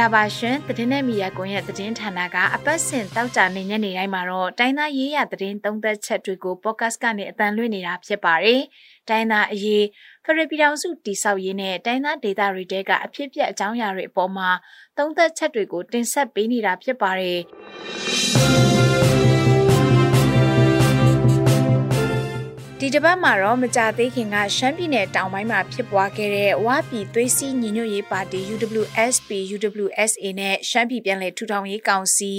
္ဂလာပါရှင်သတင်းနဲ့မီယာကွန်ရဲ့သတင်းဌာနကအပတ်စဉ်တောက်ကြနေညနေတိုင်းမှာတော့တိုင်းသားရေးရသတင်းသုံးသက်ချက်တွေကို podcast ကနေအတန်လွှင့်နေတာဖြစ်ပါတယ်။တိုင်းသားအရေးဖရပီတောင်စုတိဆောက်ရေးနဲ့တိုင်းသားဒေသတွေတဲကအဖြစ်အပျက်အကြောင်းအရာတွေအပေါ်မှာသုံးသက်ချက်တွေကိုတင်ဆက်ပေးနေတာဖြစ်ပါတယ်။ တစ်ပတ်မှာတော့မကြသေးခင်ကရှမ်းပြည်နယ်တောင်ပိုင်းမှာဖြစ်ပွားခဲ့တဲ့ဝါပြည်သွေးစည်းညီညွတ်ရေးပါတီ UWSP UWSA နဲ့ရှမ်းပြည်ပြည်နယ်ထူထောင်ရေးကောင်စီ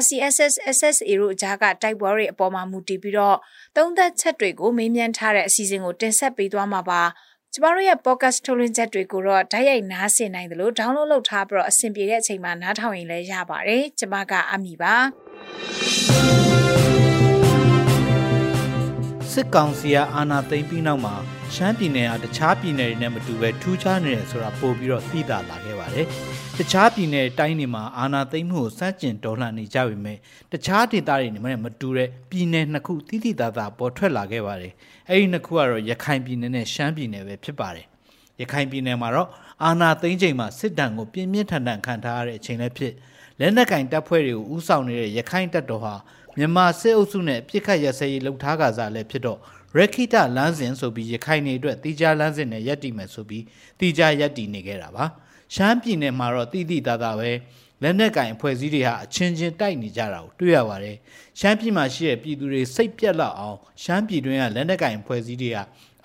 RCSS SSA တို့အကြားကတိုက်ပွဲတွေအပေါ်မှာမူတည်ပြီးတော့သုံးသက်ချက်တွေကိုမေးမြန်းထားတဲ့အစီအစဉ်ကိုတင်ဆက်ပေးသွားမှာပါကျမတို့ရဲ့ podcast ထုတ်လွှင့်ချက်တွေကိုတော့ဓာတ်ရိုက်နားဆင်နိုင်တယ်လို့ download လုပ်ထားပြီးတော့အဆင်ပြေတဲ့အချိန်မှာနားထောင်ရင်လည်းရပါတယ်ကျမကအမီပါ စစ်ကောင်စီကအာဏာသိမ်းပြီးနောက်မှာရှမ်းပြည်နယ်ကတခြားပြည်နယ်တွေနဲ့မတူပဲထူးခြားနေတယ်ဆိုတာပို့ပြီးတော့သိသာလာခဲ့ပါတယ်။တခြားပြည်နယ်တိုင်းတွေမှာအာဏာသိမ်းမှုကိုစန့်ကျင်တော်လှန်နေကြပေမဲ့တခြားဒေသတွေနဲ့မတူတဲ့ပြည်နယ်နှစ်ခုတိတိသားသားပေါ်ထွက်လာခဲ့ပါတယ်။အဲဒီနှစ်ခုကတော့ရခိုင်ပြည်နယ်နဲ့ရှမ်းပြည်နယ်ပဲဖြစ်ပါတယ်။ရခိုင်ပြည်နယ်မှာတော့အာဏာသိမ်းချိန်မှာစစ်တပ်ကိုပြင်းပြင်းထန်ထန်ခံထားရတဲ့အချိန်လည်းဖြစ် လက်နက်ကင်တပ်ဖွဲ့တွေကိုဥဆောင်နေတဲ့ရခိုင်တပ်တော်ဟာမြန်မာစစ်အုပ်စုနဲ့ပြစ်ခတ်ရစရေးလှုပ်ထားကြစားလည်းဖြစ်တော့ရခိတလမ်းစဉ်ဆိုပြီးရခိုင်နေအတွက်တီကြားလမ်းစဉ်နဲ့ရက်တီမယ်ဆိုပြီးတီကြားရက်တီနေခဲ့တာပါရှမ်းပြည်နယ်မှာတော့တိတိသားသားပဲလက်နက်ကင်အဖွဲ့အစည်းတွေဟာအချင်းချင်းတိုက်နေကြတာကိုတွေ့ရပါတယ်ရှမ်းပြည်မှာရှိတဲ့ပြည်သူတွေစိတ်ပြက်လောက်အောင်ရှမ်းပြည်တွင်းကလက်နက်ကင်အဖွဲ့အစည်းတွေက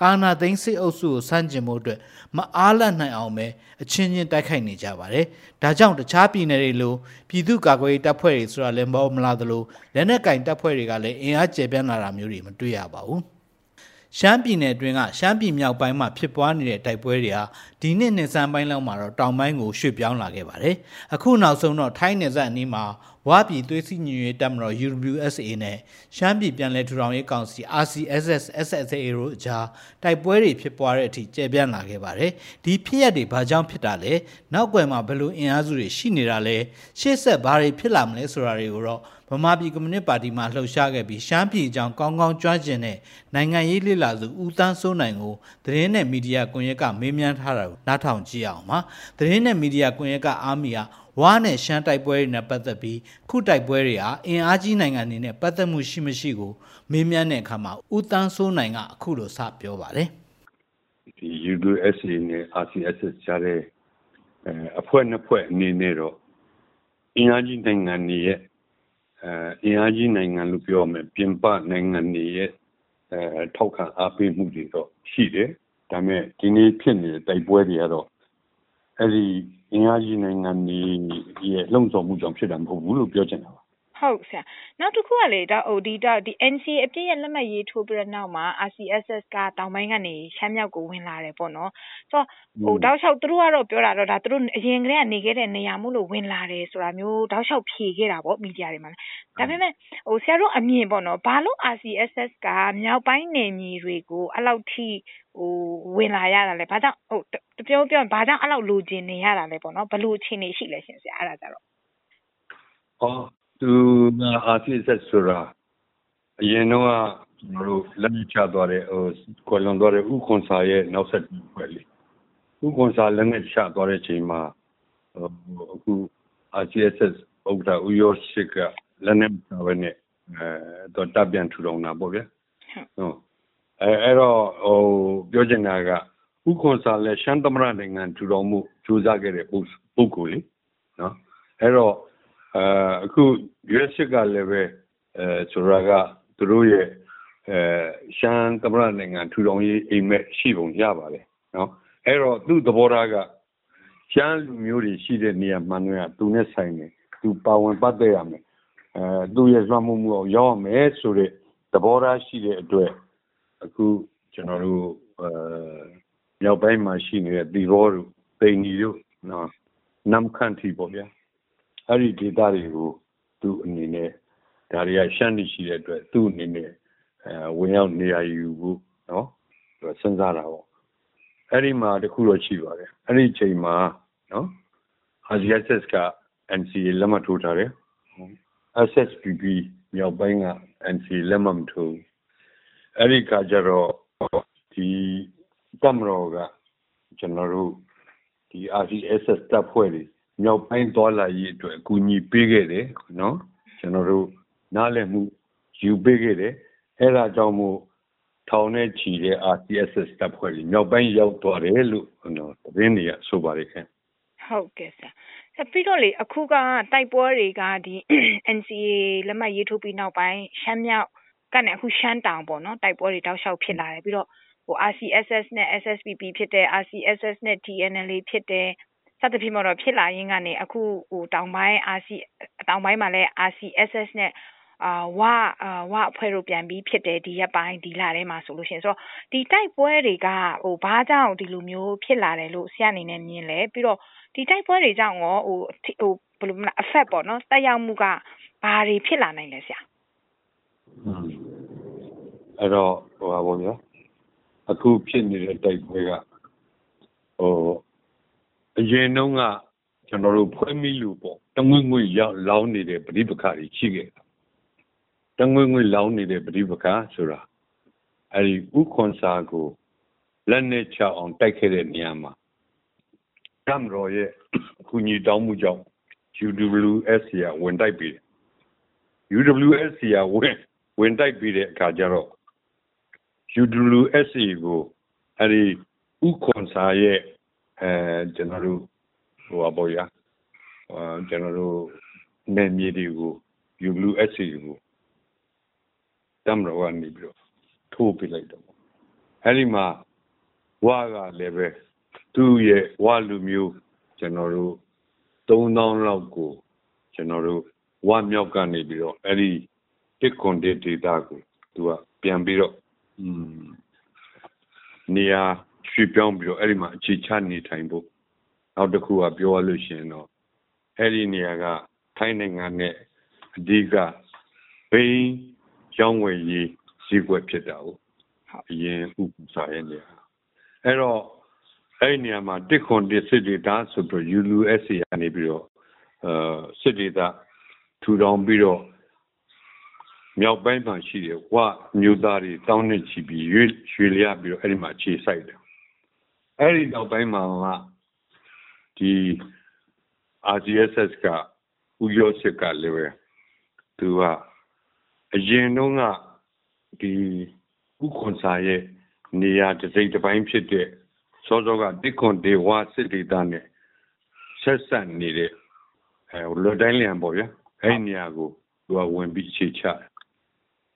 အာနာသိန်းစစ်အုပ်စုကိုစန့်ကျင်မှုအတွက်မအားလတ်နိုင်အောင်ပဲအချင်းချင်းတိုက်ခိုက်နေကြပါတယ်။ဒါကြောင့်တခြားပြည်နယ်တွေလိုပြည်သူ့ကာကွယ်ရေးတပ်ဖွဲ့တွေဆိုတာလည်းမဟုတ်မလားသလိုလက်နက်ကင်တပ်ဖွဲ့တွေကလည်းအင်အားကျယ်ပြန့်လာတာမျိုးတွေမတွေ့ရပါဘူး။ရှမ်းပြည်နယ်အတွင်းကရှမ်းပြည်မြောက်ပိုင်းမှာဖြစ်ပွားနေတဲ့တိုက်ပွဲတွေဟာဒီနှစ်နှစ်စမ်းပိုင်းလောက်မှာတော့တောင်ပိုင်းကိုရွှေ့ပြောင်းလာခဲ့ပါတယ်။အခုနောက်ဆုံးတော့ထိုင်းနယ်စပ်အနီးမှာ ဝါပြည်သွေးစည်းညီညွတ်ရေးတပ်မတော် UWSA နဲ့ရှမ်းပြည်ပြည်လဲထူထောင်ရေးကောင်စီ RCSS SSA တို့အကြားတိုက်ပွဲတွေဖြစ်ပွားတဲ့အထိကျေပြန့်လာခဲ့ပါတယ်။ဒီဖြစ်ရပ်တွေဘာကြောင့်ဖြစ်တာလဲ။နောက်ွယ်မှာဘယ်လိုအင်အားစုတွေရှိနေတာလဲ။ရှေ့ဆက်ဘာတွေဖြစ်လာမလဲဆိုတာတွေကိုတော့ဗမာပြည်ကွန်မြူနစ်ပါတီမှလှုပ်ရှားခဲ့ပြီးရှမ်းပြည်အကြောင်းကောင်းကောင်းကြွကျင်တဲ့နိုင်ငံရေးလှစ်လာသူဦးသန်းစိုးနိုင်ကိုသတင်းနဲ့မီဒီယာကွန်ရက်ကမေးမြန်းထားတာကိုနားထောင်ကြည့်အောင်ပါသတင်းနဲ့မီဒီယာကွန်ရက်ကအာမီယာဝါနဲ့ရှမ်းတိုက်ပွဲတွေနဲ့ပတ်သက်ပြီးခုတိုက်ပွဲတွေဟာအင်အားကြီးနိုင်ငံတွေနဲ့ပတ်သက်မှုရှိမရှိကိုမေးမြန်းတဲ့အခါမှာဦးတန်းစိုးနိုင်ကအခုလိုစပြောပါတယ်ဒီ UDSA နဲ့ RCSS ကြားတဲ့အဖွဲ့နှစ်ဖွဲ့အနေနဲ့တော့အင်အားကြီးနိုင်ငံတွေရဲ့အင်အားကြီးနိုင်ငံလို့ပြောမယ်ပြင်ပနိုင်ငံတွေရဲ့အဲထောက်ခံအားပေးမှုတွေတော့ရှိတယ်ဒါပေမဲ့ဒီနေ့ဖြစ်နေတဲ့တိုက်ပွဲတွေကတော့အဲ့ဒီ အင်အားကြီးနိုင်ငံတွေရဲ့လုံခြုံမှုကြောင့်ဖြစ်တာမဟုတ်ဘူးလို့ပြောချင်တာပါ ဟုတ်ဆရာနောက်တစ်ခုကလေဒါဟိုဒီတော့ဒီ NCA အပြည့်ရဲ့လက်မှတ်ရေးထိုးပြီးတဲ့နောက်မှာ RCSS ကတောင်ပိုင်းကနေရှမ်းမြောက်ကိုဝင်လာတယ်ပေါ့နော်ဆိုတော့ဟိုတောက်လျှောက်သူတို့ကတော့ပြောတာတော့ဒါသူတို့အရင်ကတည်းကနေခဲ့တဲ့နေရာမို့လို့ဝင်လာတယ်ဆိုတာမျိုးတောက်လျှောက်ဖြေခဲ့တာပေါ့မီဒီယာတွေမှာဒါပေမဲ့ဟိုဆရာတို့အမြင်ပေါ့နော်ဘာလို့ RCSS ကမြောက်ပိုင်းနယ်မြေတွေကိုအဲ့လောက်ထိဟိုဝင်လာရတာလဲဘာကြောင့်ဟိုပြောပြောဘာကြောင့်အဲ့လောက်လိုချင်နေရတာလဲပေါ့နော်ဘလို့အခြေအနေရှိလဲရှင်ဆရာအဲ့ဒါကြတော့ဟော သူက RCSS ဆိုတာအရင်တော့ကျွန်တော်တို့လက်ချသွားတဲ့ဟိုကွယ်လွန်သွားတဲ့ဥခွန်စာရဲ့နောက်ဆက်ပွဲလေဥခွန်စာလက်နဲ့ချသွားတဲ့ချိန်မှာအခု RCSS ဥက္ကဋ္ဌဦးရောရှိကလက်နဲ့ချပဲနဲ့အဲတော့တပ်ပြန်ထူထောင်တာပေါ့ဗျာဟုတ်အဲအဲ့တော့ဟိုပြောချင်တာကဥခွန်စာလက်ရှမ်းသမရနိုင်ငံထူထောင်မှုကြိုးစားခဲ့တဲ့ပုဂ္ဂိုလ်လေနော်အဲ့တော့ အဲအခု US ကလည်းပဲအဲဆိုတာက သူတို့ရဲ့အဲရှမ်းသမရနိုင်ငံထူထောင်ရေး အိမ်မက်ရှိပုံရပါတယ်နော်အဲ့တော့ သူ့သဘောထားက ရှမ်းလူမျိုးတွေရှိတဲ့နေရာမှန်တွေကသူနဲ့ဆိုင်တယ် သူပါဝင်ပတ်သက်ရမယ်အဲသူ့ရဲ့လွှမ်းမိုးမှုအောင်ရောက်ရမယ်ဆိုတဲ့ သဘောထားရှိတဲ့အတွက် အခု ကျွန်တော်တို့အဲမြောက်ပိုင်းမှာရှိနေတဲ့ဒီဘောတို့တိန်ကြီးတို့နော်နမ်ခန်တီပေါ့ဗျာ အဲ့ဒီဒေတာတွေကိုသူ့အနေနဲ့ဒါတွေကရှမ်းနေရှိတဲ့အတွက်သူ့အနေနဲ့အဲဝင်ရောက်နေရာယူဖို့နော်စဉ်းစားတာပေါ့အဲ့ဒီမှာတခုတော့ရှိပါတယ်အဲ့ဒီချိန်မှာနော် RCSS က NCA လက်မှတ်ထိုးထားတယ် SSPP မြောက်ပိုင်းက NCA လက်မှတ်မထိုးအဲ့ဒီကကြတော့ဒီတမတော်ကကျွန်တော်တို့ဒီ RCSS တပ်ဖွဲ့တွေ မြောက်ပိုင်းသွားလာရေးအတွက်အကူအညီပေးခဲ့တယ်နော်ကျွန်တော်တို့နားလည်မှုယူပေးခဲ့တယ်အဲ့ဒါကြောင့်မို့ထောင်နဲ့ချီတဲ့ RCSS တပ်ဖွဲ့ကြီးမြောက်ပိုင်းရောက်သွားတယ်လို့နော်သတင်းတွေကဆိုပါတယ်ခင်ဟုတ်ကဲ့ဆရာဆက်ပြီးတော့လေအခုကတိုက်ပွဲတွေကဒီ NCA လက်မှတ်ရေးထိုးပြီးနောက်ပိုင်းရှမ်းမြောက်ကနေအခုရှမ်းတောင်ပေါ့နော်တိုက်ပွဲတွေတောက်လျှောက်ဖြစ်လာတယ်ပြီးတော့ဟို RCSS နဲ့ SSPP ဖြစ်တဲ့ RCSS နဲ့ TNLA ဖြစ်တဲ့ စသဖြင့်တော့ဖြစ်လာရင်းကနေအခုဟိုတောင်ပိုင်း RC တောင်ပိုင်းမှာလည်း RCSS နဲ့အာဝအာဝအဖွဲ့တို့ပြန်ပြီးဖြစ်တယ်ဒီရက်ပိုင်းဒီလထဲမှာဆိုလို့ရှိရင်ဆိုတော့ဒီတိုက်ပွဲတွေကဟိုဘာကြောင့်ဒီလိုမျိုးဖြစ်လာတယ်လို့ဆရာအနေနဲ့မြင်လဲပြီးတော့ဒီတိုက်ပွဲတွေကြောင့်ရောဟိုဟိုဘယ်လိုမလဲ effect ပေါ့နော်တက်ရောက်မှုကဘာတွေဖြစ်လာနိုင်လဲဆရာအဲ့တော့ဟိုပါဗောဗျာအခုဖြစ်နေတဲ့တိုက်ပွဲကဟို အရင်တုန်းကကျွန်တော်တို့ဖွဲ့မိလို့ပေါ့တငွေ့ငွေ့ရောက်လောင်းနေတဲ့ပဋိပက္ခတွေရှိခဲ့တာတငွေ့ငွေ့လောင်းနေတဲ့ပဋိပက္ခဆိုတာအဲ့ဒီဥခွန်စာကိုလက်နဲ့ချအောင်တိုက်ခဲ့တဲ့နေရာမှာကမ်ရောရဲ့အခုညီတောင်းမှုကြောင့် UWS ရဝင်တိုက်ပြီးတယ် UWS ရဝင်ဝင်တိုက်ပြီးတဲ့အခါကျတော့ UWSA ကိုအဲ့ဒီဥခွန်စာရဲ့ အဲကျွန်တော်တို့ဟိုပါပေါ့ရအာကျွန်တော်တို့နေမြေတွေကို UWSA ကိုတမ်ရောကနေပြီးတော့ထိုးပြလိုက်တော့အဲ့ဒီမှာဝါကလည်းပဲသူ့ရဲ့ဝါလူမျိုးကျွန်တော်တို့3000လောက်ကိုကျွန်တော်တို့ဝါမြောက်ကနေပြီးတော့အဲ့ဒီတစ်ကွန်ဒေတာကိုသူကပြန်ပြီးတော့อืมနေရာ ရွှေ့ပြောင်းပြီးတော့အဲ့ဒီမှာအခြေချနေထိုင်ဖို့နောက်တစ်ခုကပြောရလို့ရှိရင်တော့အဲ့ဒီနေရာကထိုင်းနိုင်ငံနဲ့အဓိကဘိန်းရောင်းဝယ်ရေးဈေးကွက်ဖြစ်တာကိုအရင်ဥပစာရဲ့နေရာအဲ့တော့အဲ့ဒီနေရာမှာတစ်ခွန်တစ်စစ်ဒေတာဆိုပြီး ULSA ကနေပြီးတော့အဲစစ်ဒေတာထူထောင်ပြီးတော့မြောက်ပိုင်းမှာရှိတဲ့ဝမျိုးသားတွေတောင်းနေချီပြီးရွေရွှေလျပြီးတော့အဲ့ဒီမှာခြေဆိုင်တယ် အဲ့ဒီနောက်ပိုင်းမှာကဒီ RCSS ကဥရောစစ်ကလည်းပဲသူကအရင်တုန်းကဒီဥခွန်စာရဲ့နေရာတစ်စိတ်တစ်ပိုင်းဖြစ်တဲ့စောစောကတစ်ခွန်ဒေဝစစ်ဒေသနဲ့ဆက်ဆက်နေတဲ့အဲလွတ်တိုင်းလျံပေါ့ဗျာအဲ့ဒီနေရာကိုသူကဝင်ပြီးအခြေချတယ်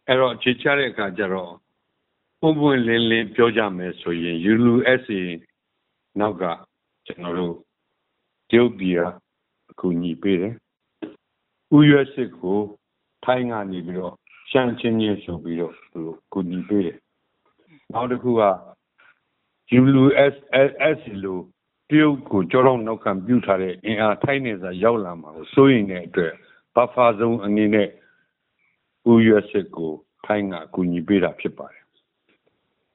အဲ့တော့အခြေချတဲ့အခါကျတော့ပုံပွင့်လင်းလင်းပြောကြမယ်ဆိုရင် ULSA နောက်ကကျွန်တော်တို့တရုတ်ပြည်ကအကူညီပေးတယ်ဥရွက်စစ်ကိုထိုင်းကနေပြီးတော့ရှမ်းချင်းချင်းဆိုပြီးတော့သူကူညီပေးတယ်နောက်တစ်ခုက ULSS လို့တရုတ်ကိုကြောတော့နောက်ခံပြုထားတဲ့အင်အားထိုင်းနေစာရောက်လာမှာကိုစိုးရင်တဲ့အတွက်ဘဖာဇုံအနေနဲ့ဥရွက်စစ်ကိုထိုင်းကအကူညီပေးတာဖြစ်ပါတယ်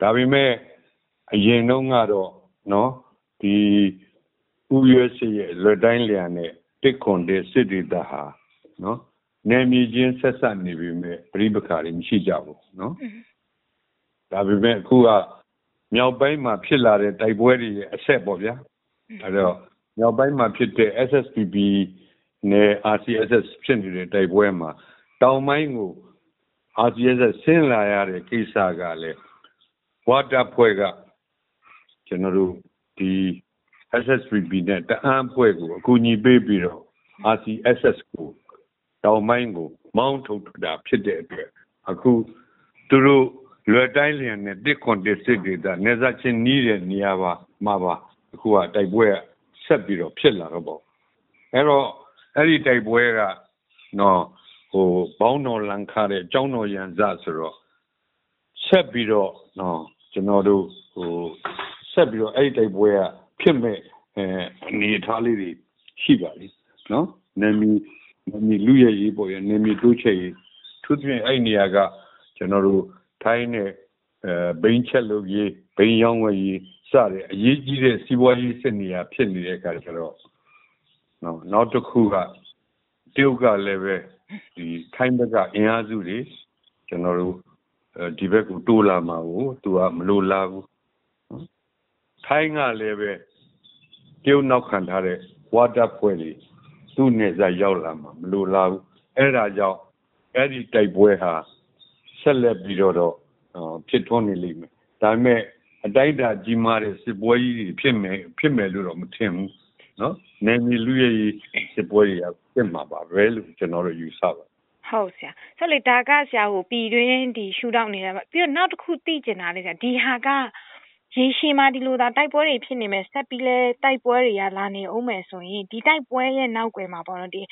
ဒါပေမဲ့အရင်တုန်းကတော့နော် ဒီဥရွက်စစ်ရဲ့လွတ်တိုင်းလျာနဲ့တစ်ခွန်တဲ့စစ်ဒေသဟာနော်နယ်မြေချင်းဆက်ဆက်နေပြီမဲ့ပြိပခါတွေမရှိကြဘူးနော်ဒါပေမဲ့အခုကမြောက်ပိုင်းမှာဖြစ်လာတဲ့တိုက်ပွဲတွေရဲ့အဆက်ပေါ့ဗျာအဲတော့မြောက်ပိုင်းမှာဖြစ်တဲ့ SSPP နဲ့ RCSS ဖြစ်နေတဲ့တိုက်ပွဲမှာတောင်ပိုင်းကို RCSS ဆင်းလာရတဲ့ကိစ္စကလည်းဝါတာဖွဲ့ကကျွန်တော်တို့ ဒီ SSPP နဲ့တအန်းဖွဲ့ကိုအကူအညီပေးပြီးတော့ RCSS ကိုတောင်ပိုင်းကို မောင်းထုတ်တာဖြစ်တဲ့အတွက်အခုသူတို့လွယ်တိုင်းလျံနဲ့တစ်ခွန်တစ်စစ်ဒေသနေစားချင်းနီးတဲ့နေရာပါမှာပါအခုကတိုက်ပွဲဆက်ပြီးတော့ဖြစ်လာတော့ပေါ့အဲ့တော့အဲ့ဒီတိုက်ပွဲကနော်ဟိုဘောင်းတော်လန်ခါတဲ့အကြောင်းတော်ရန်စဆိုတော့ဆက်ပြီးတော့နော်ကျွန်တော်တို့ဟို ဆက်ပြီးတော့အဲ့ဒီတိုက်ပွဲကဖြစ်မဲ့အဲအနေထားလေးတွေရှိပါလိမ့်နော်နာမည်နာမည်လူရရေးပေါ့ရနာမည်တိုးချက်ရေးသူပြင်အဲ့နေရာကကျွန်တော်တို့ထိုင်းနဲ့အဲဘိန်းချက်လုပ်ရေးဘိန်းရောင်းဝယ်ရေးစတဲ့အရေးကြီးတဲ့စီးပွားရေးစစ်နေရာဖြစ်နေတဲ့အခါကျတော့နော်နောက်တစ်ခုကတရုတ်ကလည်းပဲဒီထိုင်းဘက်ကအင်အားစုတွေကျွန်တော်တို့ဒီဘက်ကိုတိုးလာမှာကိုသူကမလိုလားဘူး ထိုင်းကလည်းပဲတရုတ်နောက်ခံထားတဲ့ဝါတပ်ဖွဲ့တွေသူ့နယ်စပ်ရောက်လာမှာမလိုလားဘူးအဲ့ဒါကြောင့်အဲ့ဒီတိုက်ပွဲဟာဆက်လက်ပြီးတော့တော့ဖြစ်ထွန်းနေလိမ့်မယ်ဒါပေမဲ့အတိုက်အတာကြီးမားတဲ့စစ်ပွဲကြီးတွေဖြစ်မယ်ဖြစ်မယ်လို့တော့မထင်ဘူးနော်နယ်မြေလူရဲ့စစ်ပွဲတွေကဖြစ်မှာပါပဲလို့ကျွန်တော်တို့ယူဆပါဟုတ်ဆရာဆိုလေဒါကဆရာကိုပြည်တွင်းဒီရှူတောက်နေတာပြီးတော့နောက်တစ်ခုသိကျင်တာလေဆရာဒီဟာက ရေရှည်မှာ ဒီလိုသာ တိုက်ပွဲတွေ ဖြစ်နေမယ် ဆက်ပြီးလဲတိုက်ပွဲတွေက လာနေအောင်မယ်ဆိုရင် ဒီတိုက်ပွဲရဲ့ နောက်ွယ်မှာပေါ့နော်ဒီ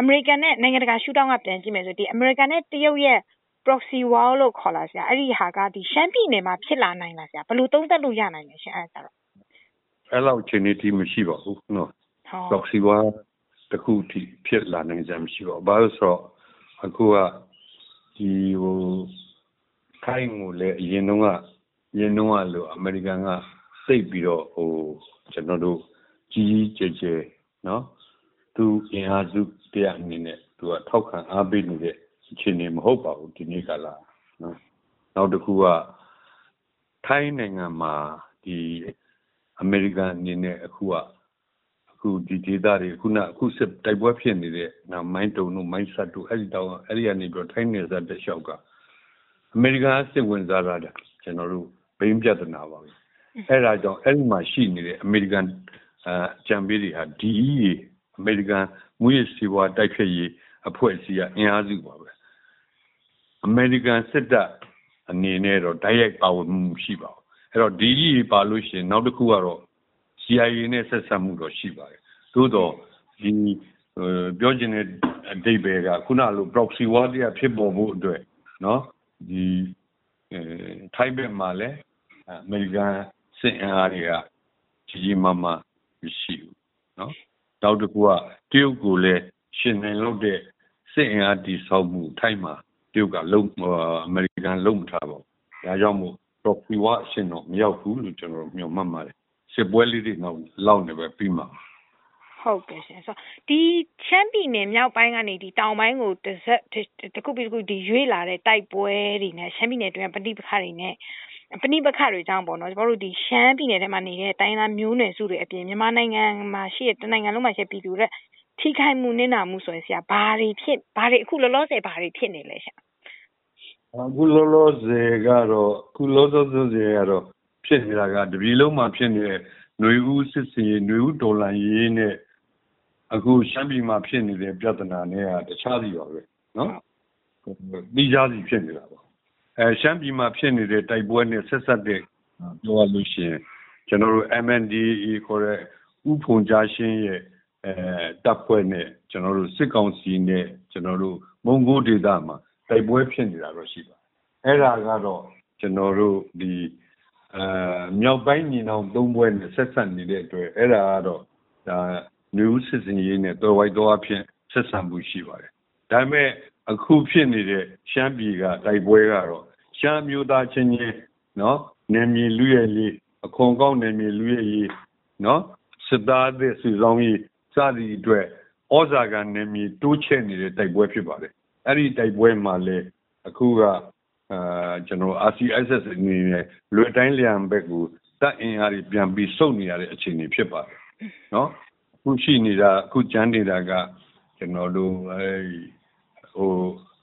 အမေရိကန်နဲ့ နိုင်ငံတကာ ရှူတောက်က ပြန်ကြည့်မယ်ဆိုဒီအမေရိကန်နဲ့ တရုတ်ရဲ့ proxy war လို့ခေါ်လာဆရာအဲ့ဒီဟာကဒီရှမ်းပြည်နယ်မှာ ဖြစ်လာနိုင်လားဆရာ ဘယ်လိုသုံးသပ်လို့ ရနိုင်လဲရှင်အဲ့ဒါတော့အဲ့လောက်ချိန်နေတိမရှိပါဘူးနော် proxy war တခုထိ ဖြစ်လာနိုင်ကြမရှိပါဘူး ဘာလို့ဆိုတော့ အခုကဒီဟိုခိုင်းကိုလည်း အရင်တုန်းက ရင်းနှုံးကလို့အမေရိကန်ကစိတ်ပြီးတော့ဟိုကျွန်တော်တို့ကြီးကြီးကျယ်ကျယ်နော်သူအင်အားစုတရားအနေနဲ့သူကထောက်ခံအားပေးနေတဲ့အခြေအနေမဟုတ်ပါဘူးဒီနေ့ကလာနော်နောက်တစ်ခုကထိုင်းနိုင်ငံမှာဒီအမေရိကန်အနေနဲ့အခုကအခုဒီဒေသတွေခုနအခုစစ်တိုက်ပွဲဖြစ်နေတဲ့နော်မိုင်းတုံတို့မိုင်းဆတ်တို့အဲ့ဒီတောင်အဲ့ဒီကနေပြီးတော့ထိုင်းနယ်စပ်တစ်လျှောက်က အမေရိကန်စစ်ဝင်စားတာကျွန်တော်တို့ ဘိန်းပြဿနာပါပဲအဲ့ဒါကြောင့်အဲ့ဒီမှာရှိနေတဲ့အမေရိကန်အကြံပေးတွေဟာ DEA အမေရိကန်မူရစီဝါတိုက်ဖျက်ရေးအဖွဲ့အစည်းကအင်အားစုပါပဲအမေရိကန်စစ်တပ်အနေနဲ့တော့တိုက်ရိုက်ပါဝင်မှုရှိပါဘူးအဲ့တော့ DEA ပါလို့ရှိရင်နောက်တစ်ခုကတော့ CIA နဲ့ဆက်ဆက်မှုတော့ရှိပါတယ်သို့တော့ဒီပြောချင်တဲ့အဓိပ္ပာယ်ကခုနလို proxy war တရားဖြစ်ပေါ်ဖို့အတွက်เนาะဒီထိုင်းဘက်မှာလည်း အမေရိကန်စစ်အင်အားတွေကကြီးကြီးမားမားမရှိဘူးနော်နောက်တစ်ခုကတရုတ်ကိုလည်းရှင်နေလို့တဲ့စစ်အင်အားတီဆောက်မှုထိုင်းမှာတရုတ်ကလုံးအမေရိကန်လုံးမထားပါဘူးဒါကြောင့်မို့ proxy war အရှင်တော့မရောက်ဘူးလို့ကျွန်တော်မျှော်မှန်းပါတယ်စစ်ပွဲလေးတွေတော့လောက်နေပဲပြီးမှာဟုတ်ကဲ့ရှင်ဆိုဒီချမ်းပြည်နယ်မြောက်ပိုင်းကနေဒီတောင်ပိုင်းကိုတစ်စက်တစ်ခုပြီးတစ်ခုဒီရွေးလာတဲ့တိုက်ပွဲတွေနဲ့ချမ်းပြည်နယ်တွင်ပဋိပက္ခတွေနဲ့ ပဋိပက္ခတွေကြောင့်ပေါ့နော်ကျမတို့ဒီရှမ်းပြည်နယ်ထဲမှာနေတဲ့တိုင်းသားမျိုးနွယ်စုတွေအပြင်မြန်မာနိုင်ငံမှာရှိတဲ့တနိုင်ငံလုံးမှာရှိပြည်သူတွေထိခိုက်မှုနစ်နာမှုဆိုရင်ဆရာဘာတွေဖြစ်ဘာတွေအခုလောလောဆယ်ဘာတွေဖြစ်နေလဲရှာအခုလောလောဆယ်ကတော့အခုလောလောဆယ်ကတော့ဖြစ်နေတာကတပြည်လုံးမှာဖြစ်နေတဲ့ຫນွေဦးစစ်စင်ຫນွေဦးဒေါ်လာရေးနဲ့အခုရှမ်းပြည်မှာဖြစ်နေတဲ့ပြဿနာနဲ့ကတခြားစီပါပဲနော်ပြီးကြစီဖြစ်နေတာပါ အဲရှမ်းပြည်မှာဖြစ်နေတဲ့တိုက်ပွဲနဲ့ဆက်ဆက်တဲ့ပြောရလို့ရှိရင်ကျွန်တော်တို့ MNDAA ခေါ်တဲ့ဥဖုန်ကြားရှင်းရဲ့အဲတပ်ဖွဲ့နဲ့ကျွန်တော်တို့စစ်ကောင်စီနဲ့ကျွန်တော်တို့မုံကိုဒေသမှာတိုက်ပွဲဖြစ်နေတာတော့ရှိပါအဲ့ဒါကတော့ကျွန်တော်တို့ဒီအဲမြောက်ပိုင်းညီနောင်သုံးဘွဲနဲ့ဆက်ဆက်နေတဲ့အတွက်အဲ့ဒါကတော့ဒါ new စစ်စင်ရေးနဲ့တော်ဝိုက်တော်အဖြစ်ဆက်ဆံမှုရှိပါတယ်ဒါပေမဲ့ အခုဖြစ်နေတဲ့ရှမ်းပြည်ကတိုက်ပွဲကတော့ရှမ်းမျိုးသားချင်းချင်းနော်နယ်မြေလူရဲ့လေးအခွန်ကောက်နယ်မြေလူရဲ့ရေးနော်စစ်သားသစ်စုဆောင်ရေးစသည်အတွက်ဩဇာကနယ်မြေတိုးချဲ့နေတဲ့တိုက်ပွဲဖြစ်ပါတယ်အဲ့ဒီတိုက်ပွဲမှာလေအခုကအာကျွန်တော် RCSS အနေနဲ့လွယ်တိုင်းလျံဘက်ကိုတပ်အင်အားတွေပြန်ပြီးစုပ်နေရတဲ့အခြေအနေဖြစ်ပါတယ်နော်အခုရှိနေတာအခုကြမ်းနေတာကကျွန်တော်တို့အဲ ဟို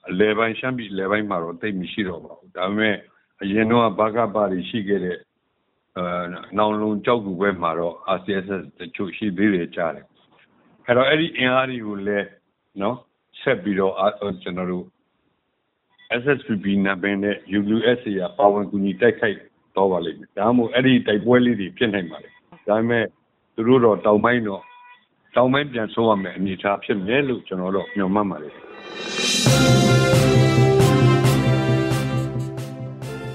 အလဲပိုင်းရှမ်းပြည်လဲပိုင်းမှာတော့တိတ်မရှိတော့ပါဘူးဒါပေမဲ့အရင်တော့ဘာကပါတွေရှိခဲ့တဲ့အဲနောင်လုံကြောက်ကူဘက်မှာတော့ RCSS တချို့ရှိသေးတယ်ကြားတယ်အဲ့တော့အဲ့ဒီအင်အားတွေကိုလည်းနော်ဆက်ပြီးတော့ကျွန်တော်တို့ SSPP နာမည်နဲ့ UWSA ကပါဝင်ကူညီတိုက်ခိုက်တော့ပါလိမ့်မယ်ဒါမှမဟုတ်အဲ့ဒီတိုက်ပွဲလေးတွေဖြစ်နိုင်ပါလေဒါပေမဲ့သူတို့တော့တောင်ပိုင်းတော့ တောင်ပိုင်းပြန်ဆိုးရမယ်အနေအထားဖြစ်မယ်လို့ကျွန်တော်တို့ညွှန်မှတ်ပါတယ်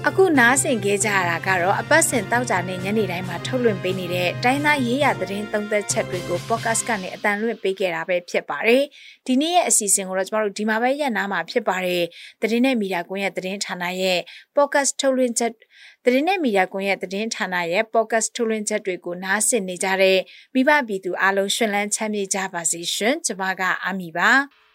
အခုနားဆင်ခဲ့ကြရတာကတော့အပတ်စဉ်တောက်ကြနဲ့ညနေတိုင်းမှာထုတ်လွှင့်ပေးနေတဲ့တိုင်းသားရေးရသတင်းသုံးသက်ချက်တွေကို podcast ကနေအတန်လွှင့်ပေးခဲ့တာပဲဖြစ်ပါတယ်။ဒီနေ့ရဲ့အစီအစဉ်ကိုတော့ကျမတို့ဒီမှာပဲရပ်နားမှာဖြစ်ပါတယ်။သတင်းနဲ့မီဒီယာကွန်ရဲ့သတင်းဌာနရဲ့ podcast ထုတ်လွှင့်ချက်သတင်းနဲ့မီဒီယာကွန်ရဲ့သတင်းဌာနရဲ့ podcast ထုတ်လွှင့်ချက်တွေကိုနားဆင်နေကြတဲ့မိဘပြည်သူအားလုံးရှင်လန်းချမ်းမြေ့ကြပါစေရှင်။ကျမကအာမီပါ။